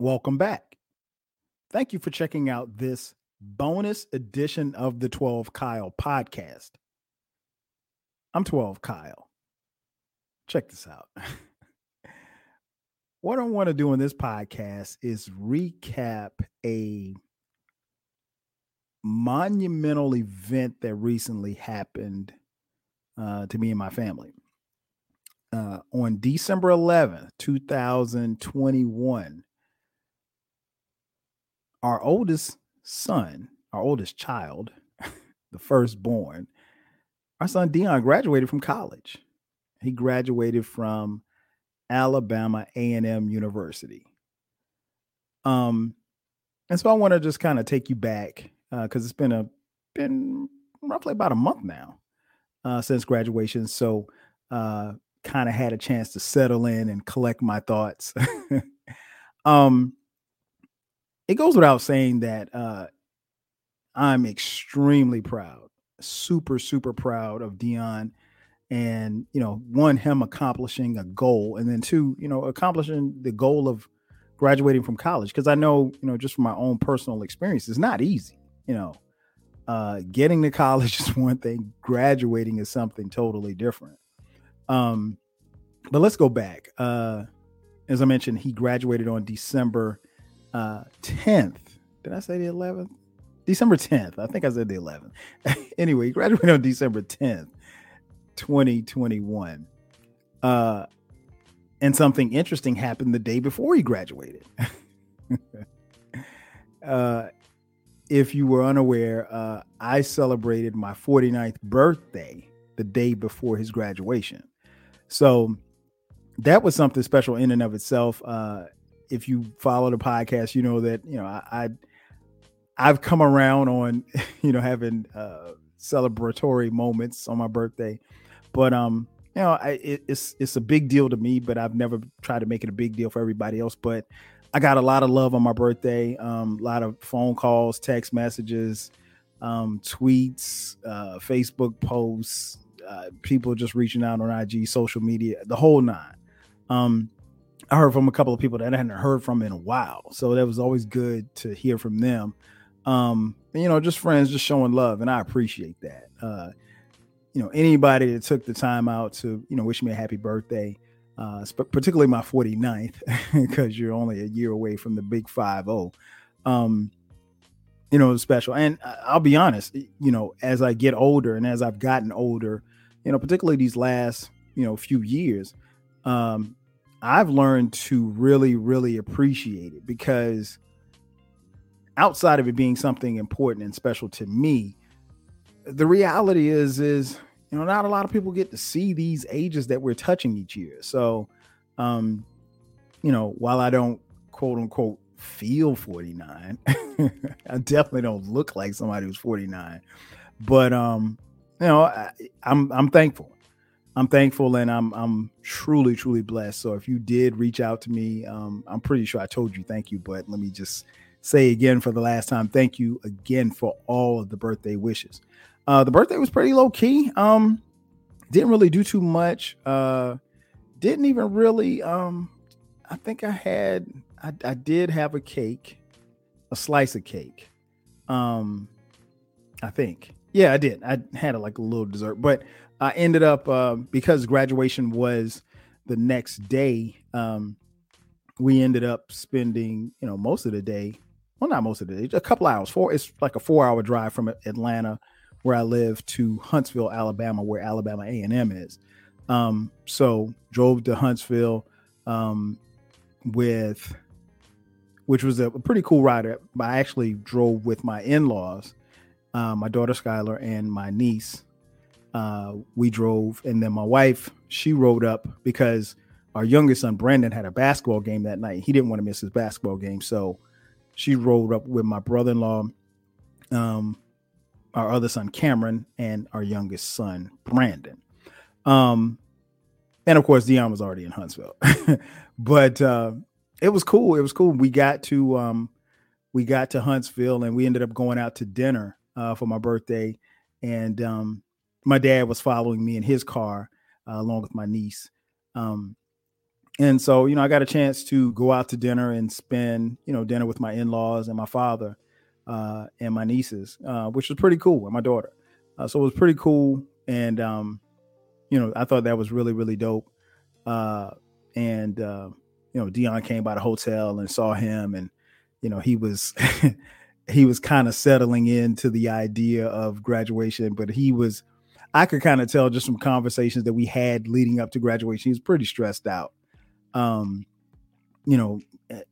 Welcome back. Thank you for checking out this bonus edition of the 12 Kyle podcast. I'm 12 Kyle. Check this out. what I want to do in this podcast is recap a monumental event that recently happened uh, to me and my family. Uh, on December 11th, 2021, our oldest son, our oldest child, the firstborn, our son Deion graduated from college. He graduated from Alabama A&M University. Um, and so I want to just kind of take you back because uh, it's been a been roughly about a month now uh, since graduation. So uh, kind of had a chance to settle in and collect my thoughts. um, it goes without saying that uh, I'm extremely proud, super, super proud of Deion. And, you know, one, him accomplishing a goal, and then two, you know, accomplishing the goal of graduating from college. Cause I know, you know, just from my own personal experience, it's not easy, you know. Uh, getting to college is one thing, graduating is something totally different. Um, but let's go back. Uh, as I mentioned, he graduated on December uh 10th. Did I say the 11th? December 10th. I think I said the 11th. anyway, he graduated on December 10th, 2021. Uh and something interesting happened the day before he graduated. uh if you were unaware, uh I celebrated my 49th birthday the day before his graduation. So that was something special in and of itself. Uh if you follow the podcast, you know that you know I, I have come around on you know having uh, celebratory moments on my birthday, but um you know I, it, it's it's a big deal to me, but I've never tried to make it a big deal for everybody else. But I got a lot of love on my birthday, um, a lot of phone calls, text messages, um, tweets, uh, Facebook posts, uh, people just reaching out on IG, social media, the whole nine. Um, I heard from a couple of people that I hadn't heard from in a while. So that was always good to hear from them. Um, and, you know, just friends just showing love, and I appreciate that. Uh, you know, anybody that took the time out to, you know, wish me a happy birthday, uh, particularly my 49th, because you're only a year away from the big 5 0. Um, you know, special. And I'll be honest, you know, as I get older and as I've gotten older, you know, particularly these last, you know, few years, um, I've learned to really, really appreciate it because outside of it being something important and special to me, the reality is, is you know, not a lot of people get to see these ages that we're touching each year. So, um, you know, while I don't quote unquote feel 49, I definitely don't look like somebody who's 49. But um, you know, I, I'm I'm thankful. I'm thankful and I'm I'm truly truly blessed. So if you did reach out to me, um, I'm pretty sure I told you thank you, but let me just say again for the last time, thank you again for all of the birthday wishes. Uh, the birthday was pretty low key. Um, didn't really do too much. Uh, didn't even really. Um, I think I had I, I did have a cake, a slice of cake. Um, I think. Yeah, I did. I had a, like a little dessert, but I ended up uh, because graduation was the next day. Um, we ended up spending, you know, most of the day. Well, not most of the day, a couple hours. Four. It's like a four-hour drive from Atlanta, where I live, to Huntsville, Alabama, where Alabama A and M is. Um, so drove to Huntsville um, with, which was a pretty cool ride. I actually drove with my in-laws, uh, my daughter Skylar and my niece uh, we drove, and then my wife she rode up because our youngest son Brandon had a basketball game that night. He didn't want to miss his basketball game, so she rode up with my brother-in-law, um, our other son Cameron, and our youngest son Brandon. Um, and of course Deion was already in Huntsville, but uh, it was cool. It was cool. We got to um, we got to Huntsville, and we ended up going out to dinner uh, for my birthday, and um, my dad was following me in his car uh, along with my niece. Um, and so you know I got a chance to go out to dinner and spend you know dinner with my in-laws and my father uh, and my nieces, uh, which was pretty cool, and my daughter. Uh, so it was pretty cool, and um, you know I thought that was really really dope. Uh, and uh, you know Deion came by the hotel and saw him, and you know he was he was kind of settling into the idea of graduation, but he was I could kind of tell just from conversations that we had leading up to graduation, he was pretty stressed out um, you know,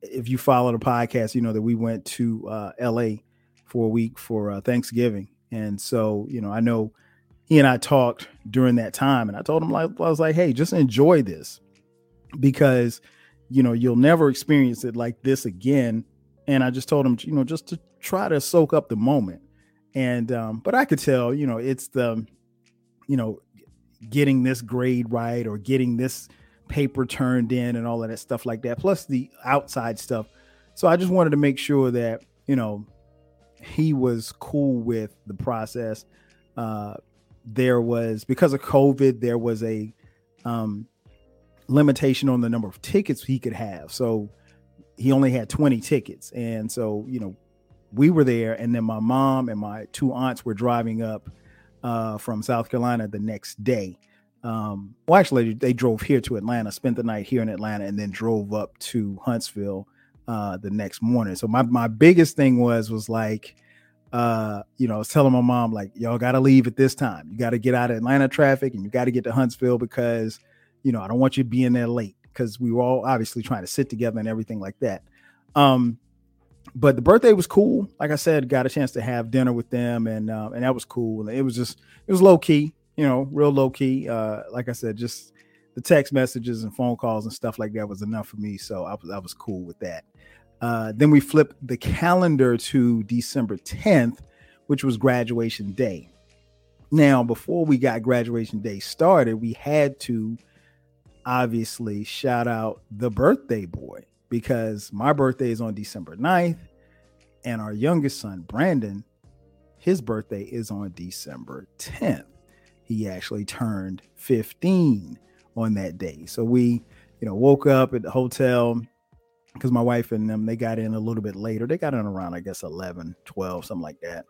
if you follow the podcast, you know that we went to uh, L.A. for a week for uh, Thanksgiving, and so you know, I know he and I talked during that time, and I told him like I was like, hey, just enjoy this because you know you'll never experience it like this again. And I just told him, you know, just to try to soak up the moment. And um, but I could tell, you know, it's the, you know, getting this grade right or getting this paper turned in and all of that stuff like that, plus the outside stuff. So I just wanted to make sure that, you know, he was cool with the process. Uh, there was, because of COVID, there was a um, limitation on the number of tickets he could have. So he only had 20 tickets. And so, you know, we were there. And then my mom and my two aunts were driving up uh, from South Carolina the next day. Um, well, actually, they drove here to Atlanta, spent the night here in Atlanta, and then drove up to Huntsville uh, the next morning. So my my biggest thing was was like, uh, you know, I was telling my mom like, y'all got to leave at this time. You got to get out of Atlanta traffic, and you got to get to Huntsville because, you know, I don't want you being there late because we were all obviously trying to sit together and everything like that. Um, but the birthday was cool. Like I said, got a chance to have dinner with them, and uh, and that was cool. It was just it was low key you know, real low key. Uh, like I said, just the text messages and phone calls and stuff like that was enough for me. So I was I was cool with that. Uh, then we flipped the calendar to December 10th, which was graduation day. Now, before we got graduation day started, we had to obviously shout out the birthday boy because my birthday is on December 9th, and our youngest son, Brandon, his birthday is on December 10th he actually turned 15 on that day. So we, you know, woke up at the hotel because my wife and them they got in a little bit later. They got in around I guess 11, 12, something like that.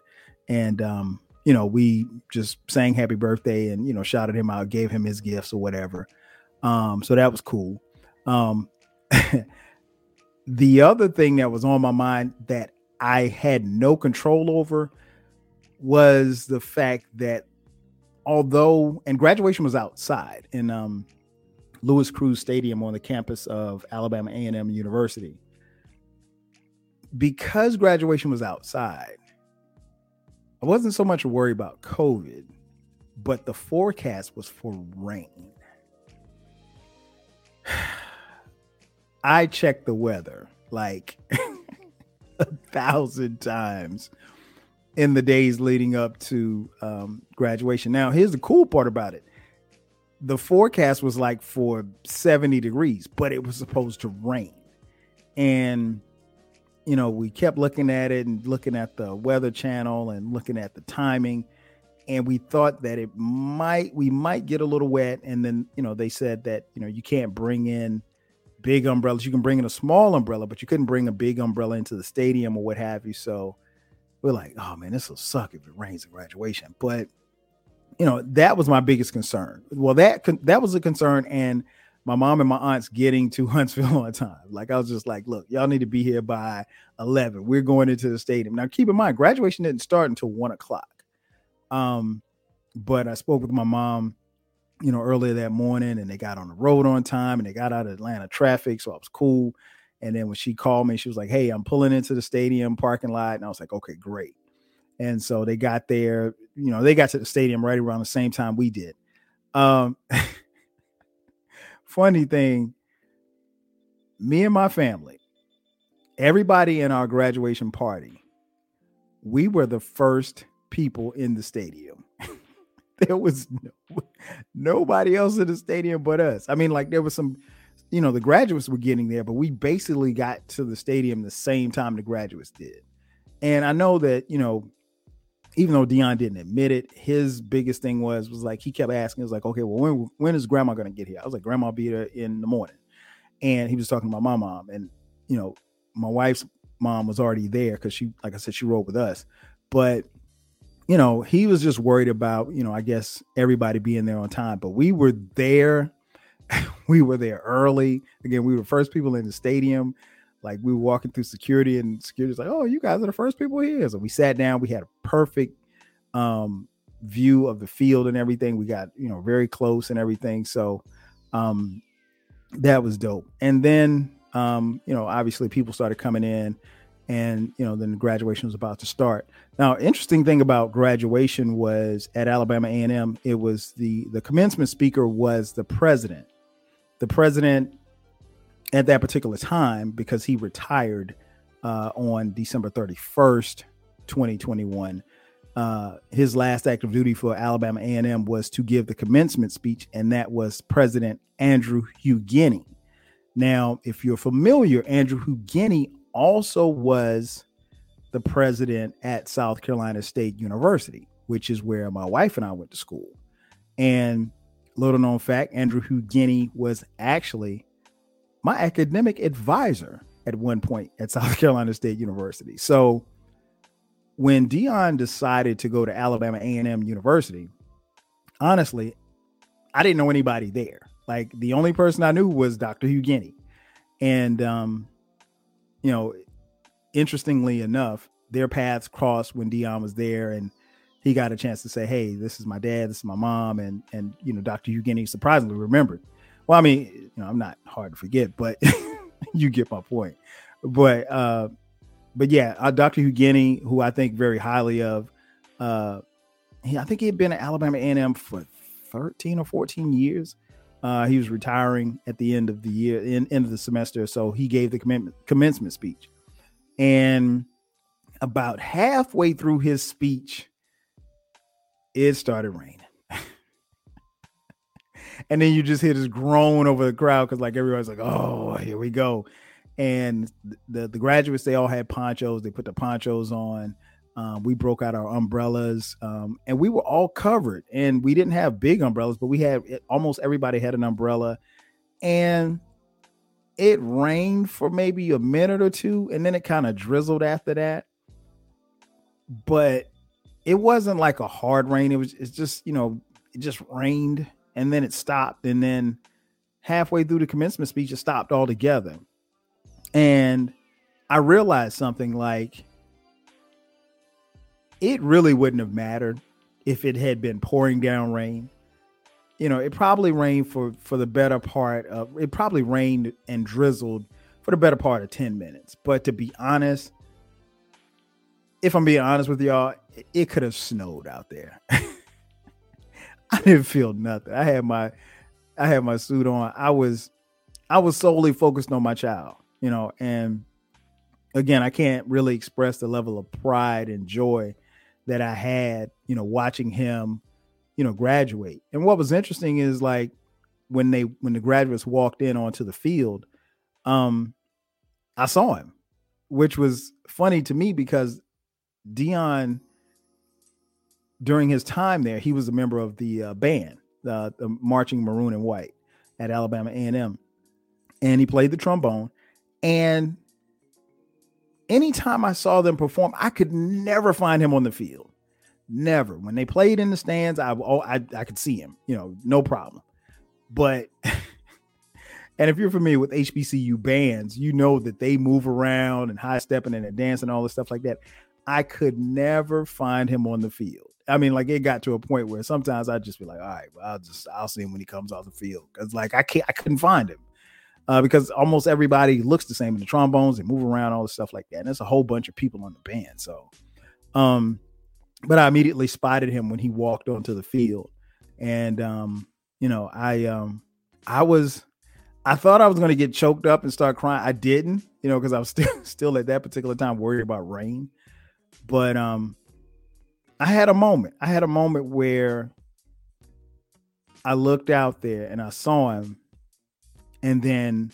And um, you know, we just sang happy birthday and you know, shouted him out, gave him his gifts or whatever. Um, so that was cool. Um, the other thing that was on my mind that I had no control over was the fact that although and graduation was outside in um, Louis Crews Stadium on the campus of Alabama A&M University. Because graduation was outside, I wasn't so much worried about COVID, but the forecast was for rain. I checked the weather like a thousand times in the days leading up to um, graduation. Now, here's the cool part about it the forecast was like for 70 degrees, but it was supposed to rain. And, you know, we kept looking at it and looking at the weather channel and looking at the timing. And we thought that it might, we might get a little wet. And then, you know, they said that, you know, you can't bring in big umbrellas. You can bring in a small umbrella, but you couldn't bring a big umbrella into the stadium or what have you. So, we're like, oh man, this will suck if it rains at graduation. But you know, that was my biggest concern. Well, that that was a concern, and my mom and my aunts getting to Huntsville on time. Like I was just like, look, y'all need to be here by eleven. We're going into the stadium now. Keep in mind, graduation didn't start until one o'clock. Um, but I spoke with my mom, you know, earlier that morning, and they got on the road on time, and they got out of Atlanta traffic, so I was cool. And then when she called me, she was like, Hey, I'm pulling into the stadium parking lot. And I was like, Okay, great. And so they got there, you know, they got to the stadium right around the same time we did. Um, funny thing, me and my family, everybody in our graduation party, we were the first people in the stadium. there was no, nobody else in the stadium but us. I mean, like there was some you know, the graduates were getting there, but we basically got to the stadium the same time the graduates did. And I know that, you know, even though Deion didn't admit it, his biggest thing was was like he kept asking, was like, okay, well, when when is grandma gonna get here? I was like, grandma be there in the morning. and he was talking about my mom, and you know, my wife's mom was already there because she, like I said, she rode with us, but you know, he was just worried about, you know, I guess everybody being there on time, but we were there. we were there early. Again, we were first people in the stadium. Like we were walking through security and security was like, "Oh, you guys are the first people here." So we sat down. We had a perfect um, view of the field and everything. We got, you know, very close and everything. So um, that was dope. And then um, you know, obviously people started coming in and you know then the graduation was about to start. Now interesting thing about graduation was at alabama a&m it was the the commencement speaker was the president. The president at that particular time because he retired uh, on december 31st 2021 uh, his last act of duty for alabama a&m was to give the commencement speech and that was president andrew hugine now if you're familiar andrew hugine also was the president at South Carolina State University, which is where my wife and I went to school. And little known fact, Andrew Hugine was actually my academic advisor at one point at South Carolina State University. So when Deion decided to go to Alabama A&M University, honestly, I didn't know anybody there. Like the only person I knew was Dr. Hugine. And um, you know, interestingly enough, their paths crossed when Deion was there, and he got a chance to say, "Hey, this is my dad, this is my mom," and and you know, Dr. Hugine surprisingly remembered. Well, I mean, you know, I'm not hard to forget, but you get my point. But uh, but yeah, uh, Dr. Hugine, who I think very highly of, uh, he, I think he had been at Alabama A&M for 13 or 14 years. Uh, he was retiring at the end of the year, in, end of the semester. So he gave the commencement speech. And about halfway through his speech, it started raining. and then you just hear this groan over the crowd because like everybody's like, oh, here we go. And the, the graduates, they all had ponchos. They put the ponchos on. Um, we broke out our umbrellas um, and we were all covered. And we didn't have big umbrellas, but we had almost everybody had an umbrella. And it rained for maybe a minute or two, and then it kind of drizzled after that. But it wasn't like a hard rain. It was it's just, you know, it just rained and then it stopped. And then halfway through the commencement speech, it stopped altogether. And I realized something like it really wouldn't have mattered if it had been pouring down rain. You know, it probably rained for for the better part of it probably rained and drizzled for the better part of 10 minutes. But to be honest, if I'm being honest with y'all, it could have snowed out there. I didn't feel nothing. I had my I had my suit on. I was I was solely focused on my child, you know, and again, I can't really express the level of pride and joy that I had, you know, watching him, you know, graduate. And what was interesting is like when they when the graduates walked in onto the field, um, I saw him, which was funny to me because Deion, during his time there, he was a member of the uh, band, uh, the marching maroon and white at Alabama A&M, and he played the trombone. And anytime I saw them perform, I could never find him on the field. Never. When they played in the stands, I oh, I, I could see him, you know, no problem. But and if you're familiar with HBCU bands, you know that they move around and high stepping and dancing and all this stuff like that. I could never find him on the field. I mean, like it got to a point where sometimes I'd just be like, all right, well, I'll just I'll see him when he comes off the field. Cause like I can't I couldn't find him uh, because almost everybody looks the same in the trombones. They move around, all the stuff like that. And there's a whole bunch of people on the band. So, um, but I immediately spotted him when he walked onto the field, and um, you know, I um, I was, I thought I was going to get choked up and start crying. I didn't, you know, because I was still still at that particular time worried about rain. But um, I had a moment. I had a moment where I looked out there and I saw him and then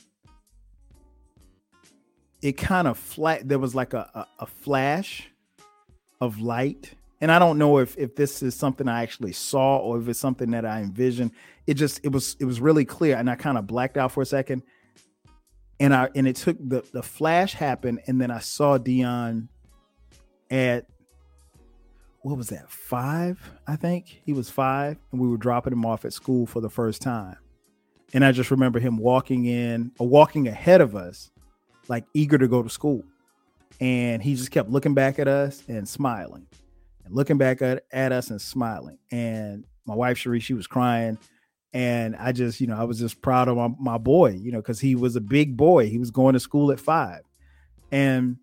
it kind of flat there was like a, a, a, flash of light and i don't know if if this is something i actually saw or if it's something that i envisioned it just it was it was really clear and i kind of blacked out for a second and I and it took the the flash happened, and then I saw Deion at what was that five? I think he was five, and we were dropping him off at school for the first time. And I just remember him walking in or walking ahead of us, like eager to go to school. And he just kept looking back at us and smiling, and looking back at, at us and smiling. And my wife Cherie, she was crying and I just, you know, I was just proud of my, my boy, you know, because he was a big boy. He was going to school at five. And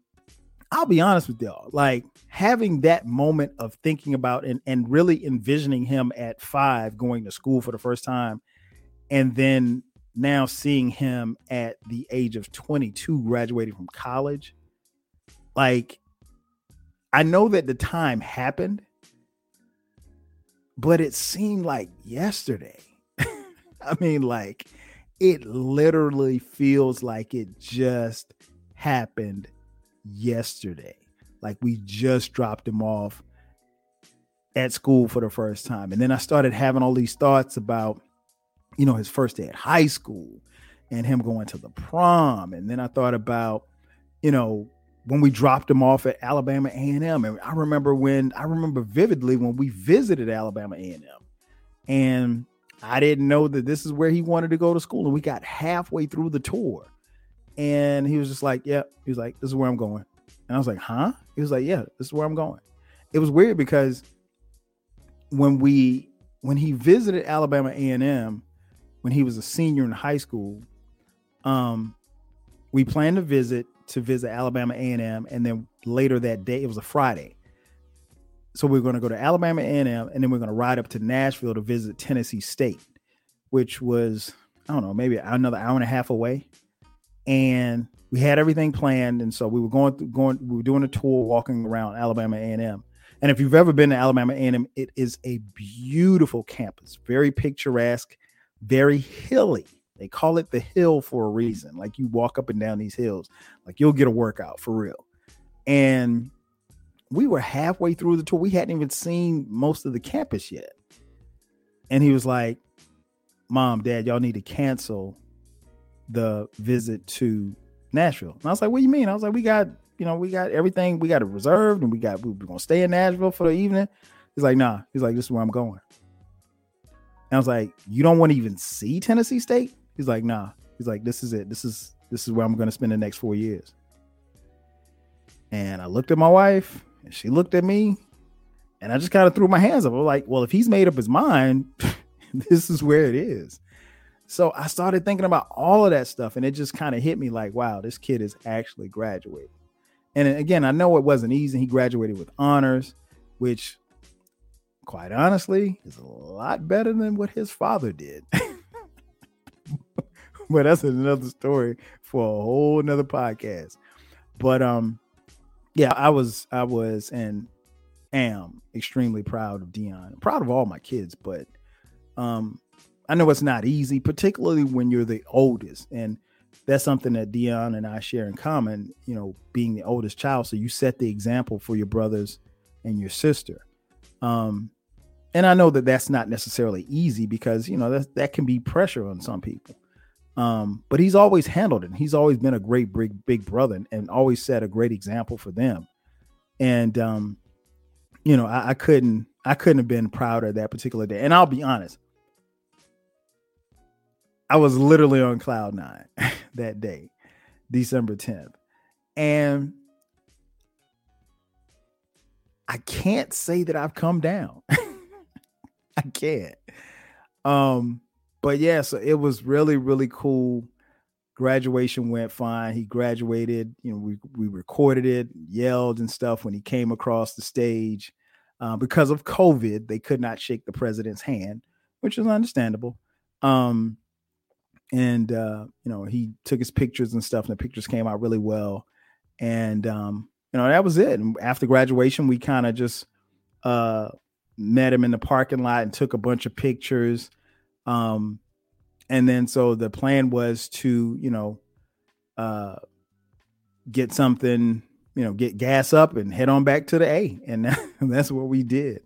I'll be honest with y'all, like having that moment of thinking about and, and really envisioning him at five going to school for the first time, and then now seeing him at the age of 22 graduating from college, like I know that the time happened, but it seemed like yesterday I mean, like, it literally feels like it just happened yesterday. Like, we just dropped him off at school for the first time. And then I started having all these thoughts about, you know, his first day at high school and him going to the prom. And then I thought about, you know, when we dropped him off at Alabama A&M. And I remember when I remember vividly when we visited Alabama A&M. And I didn't know that this is where he wanted to go to school. And we got halfway through the tour. And he was just like, Yeah, he was like, This is where I'm going. And I was like, Huh? He was like, Yeah, this is where I'm going. It was weird because when we when he visited Alabama A&M when he was a senior in high school, um, we planned to visit to visit Alabama A&M, and then later that day, it was a Friday. So we're going to go to Alabama A&M, and then we're going to ride up to Nashville to visit Tennessee State, which was I don't know maybe another hour and a half away, and we had everything planned, and so we were going through, going we were doing a tour, walking around Alabama A&M. And if you've ever been to Alabama A&M, it is a beautiful campus, very picturesque, very hilly. They call it the hill for a reason. Like you walk up and down these hills, like you'll get a workout for real. And we were halfway through the tour. We hadn't even seen most of the campus yet. And he was like, Mom, Dad, y'all need to cancel the visit to Nashville. And I was like, What do you mean? I was like, We got, you know, we got everything, we got it reserved, and we got we are gonna stay in Nashville for the evening. He's like, nah. He's like, this is where I'm going. And I was like, you don't want to even see Tennessee State? He's like, nah. He's like, this is it. This is this is where I'm gonna spend the next four years. And I looked at my wife and she looked at me and I just kind of threw my hands up. I was like, well, if he's made up his mind, this is where it is. So I started thinking about all of that stuff, and it just kind of hit me like, wow, this kid is actually graduating. And again, I know it wasn't easy. He graduated with honors, which, quite honestly, is a lot better than what his father did. but that's another story for a whole nother podcast. But um, yeah, I was, I was, and am extremely proud of Deion. Proud of all my kids, but um, I know it's not easy, particularly when you're the oldest, and that's something that Deion and I share in common. You know, being the oldest child, so you set the example for your brothers and your sister. Um, and I know that that's not necessarily easy because you know that that can be pressure on some people. Um, but he's always handled it. He's always been a great big big brother and, always set a great example for them. And um, you know, I, I couldn't I couldn't have been prouder that particular day. And I'll be honest, I was literally on cloud nine that day, December 10th. And I can't say that I've come down. I can't. Um, but yeah, so it was really, really cool. Graduation went fine. He graduated. You know, we we recorded it, yelled and stuff when he came across the stage. Uh, because of COVID, they could not shake the president's hand, which is understandable. Um, and uh, you know, he took his pictures and stuff, and the pictures came out really well. And um, you know, that was it. And after graduation, we kind of just uh met him in the parking lot and took a bunch of pictures. Um, and then so the plan was to, you know, uh, get something, you know, get gas up and head on back to the A. And that's what we did.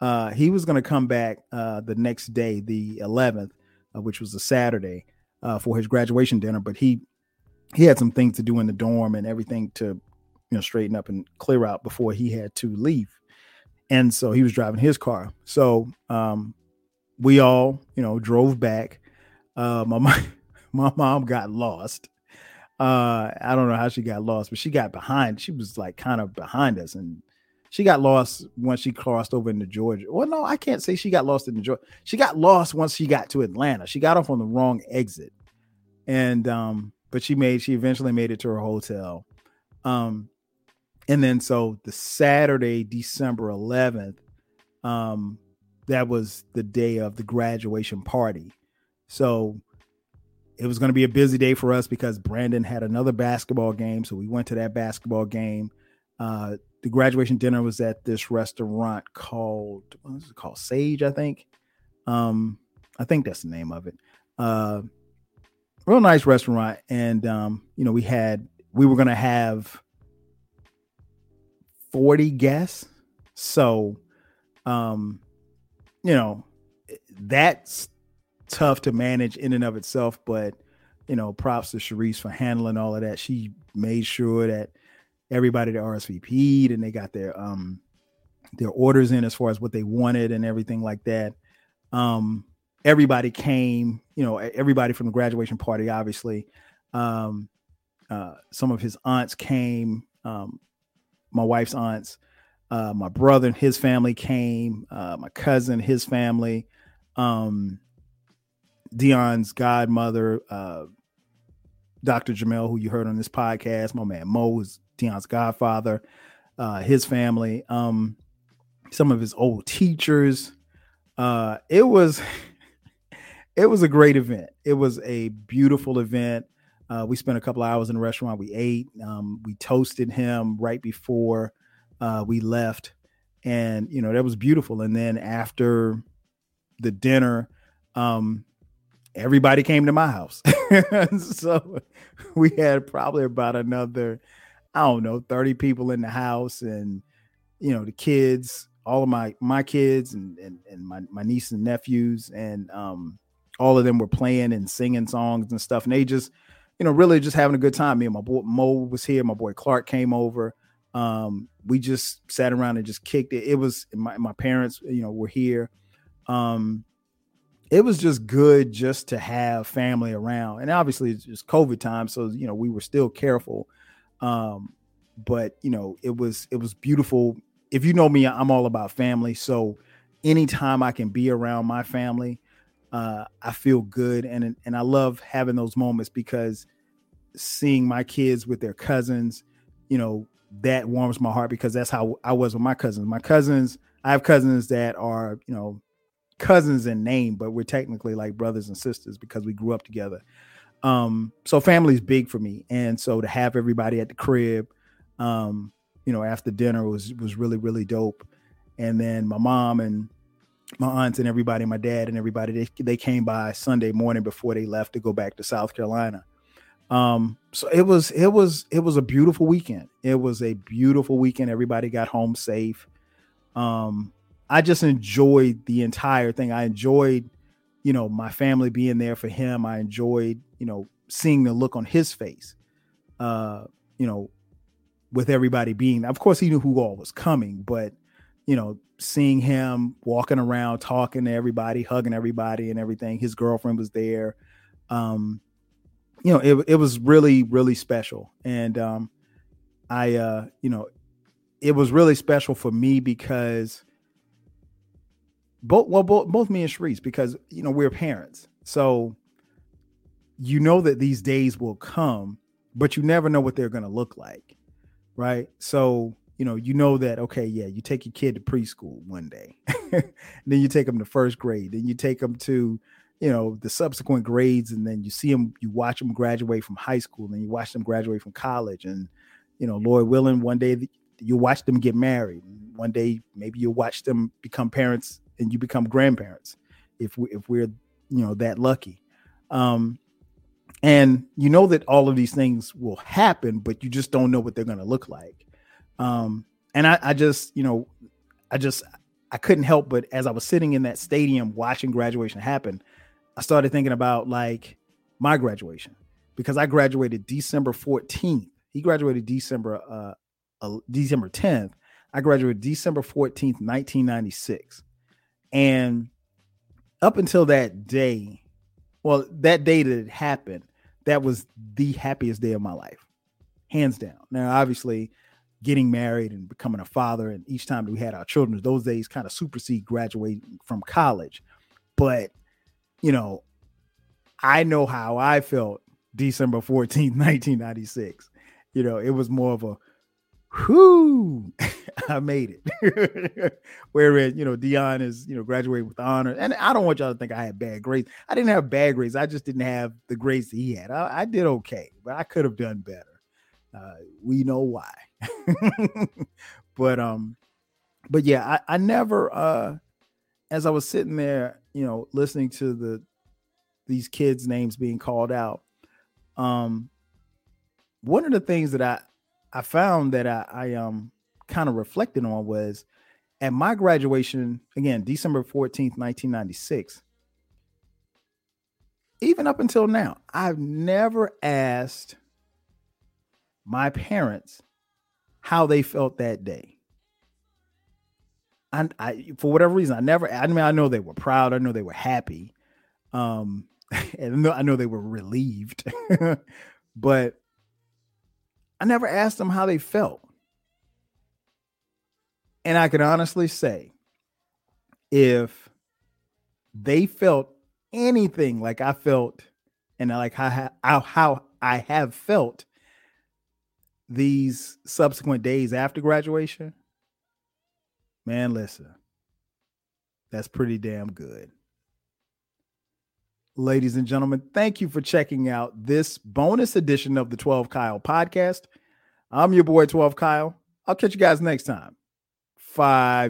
Uh, he was going to come back uh, the next day, the 11th, uh, which was a Saturday, uh, for his graduation dinner. But he he had some things to do in the dorm and everything to you know straighten up and clear out before he had to leave and so he was driving his car so um we all you know drove back uh my mom my mom got lost uh i don't know how she got lost but she got behind she was like kind of behind us and she got lost once she crossed over into Georgia. Well, no, I can't say she got lost in Georgia. She got lost once she got to Atlanta. She got off on the wrong exit. And um, but she made she eventually made it to her hotel. Um, and then so the Saturday, December 11th, um, that was the day of the graduation party. So it was going to be a busy day for us because Brandon had another basketball game. So we went to that basketball game. Uh, the graduation dinner was at this restaurant called what is it called Sage, I think. Um, I think that's the name of it. Uh, real nice restaurant, and um, you know we had we were gonna have forty guests, so um, you know that's tough to manage in and of itself, but you know, props to Sharice for handling all of that. She made sure that everybody that RSVP'd and they got their um their orders in as far as what they wanted and everything like that. Um everybody came, you know, everybody from the graduation party, obviously. Um uh some of his aunts came, um my wife's aunts, uh my brother and his family came, uh my cousin, his family, um Deion's godmother, uh Dr. Jamel, who you heard on this podcast, my man Mo was Deion's godfather, uh, his family, um, some of his old teachers. Uh, it was it was a great event. It was a beautiful event. Uh, we spent a couple hours in the restaurant. We ate. Um, we toasted him right before uh, we left, and you know that was beautiful. And then after the dinner, um, everybody came to my house. so we had probably about another I don't know, 30 people in the house and you know, the kids, all of my my kids and and, and my, my niece and nephews and um all of them were playing and singing songs and stuff. And they just, you know, really just having a good time. Me and my boy Mo was here, my boy Clark came over. Um, we just sat around and just kicked it. It was my, my parents, you know, were here. Um, it was just good just to have family around. And obviously it's just COVID time. So, you know, we were still careful um, but you know, it was it was beautiful. If you know me, I'm all about family. So anytime I can be around my family, uh, I feel good, and and I love having those moments because seeing my kids with their cousins, you know, that warms my heart because that's how I was with my cousins. My cousins, I have cousins that are, you know, cousins in name, but we're technically like brothers and sisters because we grew up together. Um, so family's big for me, and so to have everybody at the crib, um, you know, after dinner was was really really dope. And then my mom and my aunts and everybody, my dad and everybody, they they came by Sunday morning before they left to go back to South Carolina. Um, so it was it was it was a beautiful weekend. It was a beautiful weekend. Everybody got home safe. Um, I just enjoyed the entire thing. I enjoyed you know, my family being there for him. I enjoyed, you know, seeing the look on his face. Uh, you know, with everybody being of course he knew who all was coming, but you know, seeing him walking around, talking to everybody, hugging everybody and everything. His girlfriend was there. Um, you know, it, it was really, really special. And um I uh, you know, it was really special for me because both well both, both me and Sharice because you know we're parents. So you know that these days will come, but you never know what they're going to look like. Right? So, you know, you know that okay, yeah, you take your kid to preschool one day. then you take them to first grade, then you take them to you know the subsequent grades and then you see them you watch them graduate from high school and you watch them graduate from college and you know lord willing one day you watch them get married one day maybe you'll watch them become parents and you become grandparents if we if we're you know that lucky um and you know that all of these things will happen but you just don't know what they're going to look like um and I, I just you know i just i couldn't help but as i was sitting in that stadium watching graduation happen i started thinking about like my graduation because I graduated December 14th. He graduated December uh, uh December 10th. I graduated December 14th, 1996. And up until that day, well, that day that it happened, that was the happiest day of my life, hands down. Now, obviously, getting married and becoming a father, and each time we had our children, those days kind of supersede graduating from college. But, you know, I know how I felt December 14th, 1996. You know, it was more of a whoo, I made it. Whereas, you know, Deion is, you know, graduated with honor. And I don't want y'all to think I had bad grades. I didn't have bad grades. I just didn't have the grades that he had. I, I did okay, but I could have done better. Uh, we know why. but um, but yeah, I, I never uh as I was sitting there, you know, listening to the these kids' names being called out, um, one of the things that I I found that I, I um kind of reflected on was at my graduation, again, December 14th, 1996. Even up until now, I've never asked my parents how they felt that day. And I, for whatever reason, I never, I mean, I know they were proud. I know they were happy. Um, and I know they were relieved, but I never asked them how they felt. And I can honestly say, if they felt anything like I felt, and like how, how, how I have felt these subsequent days after graduation, man, listen, that's pretty damn good. Ladies and gentlemen, thank you for checking out this bonus edition of the 12 Kyle podcast. I'm your boy, 12 Kyle. I'll catch you guys next time. Five.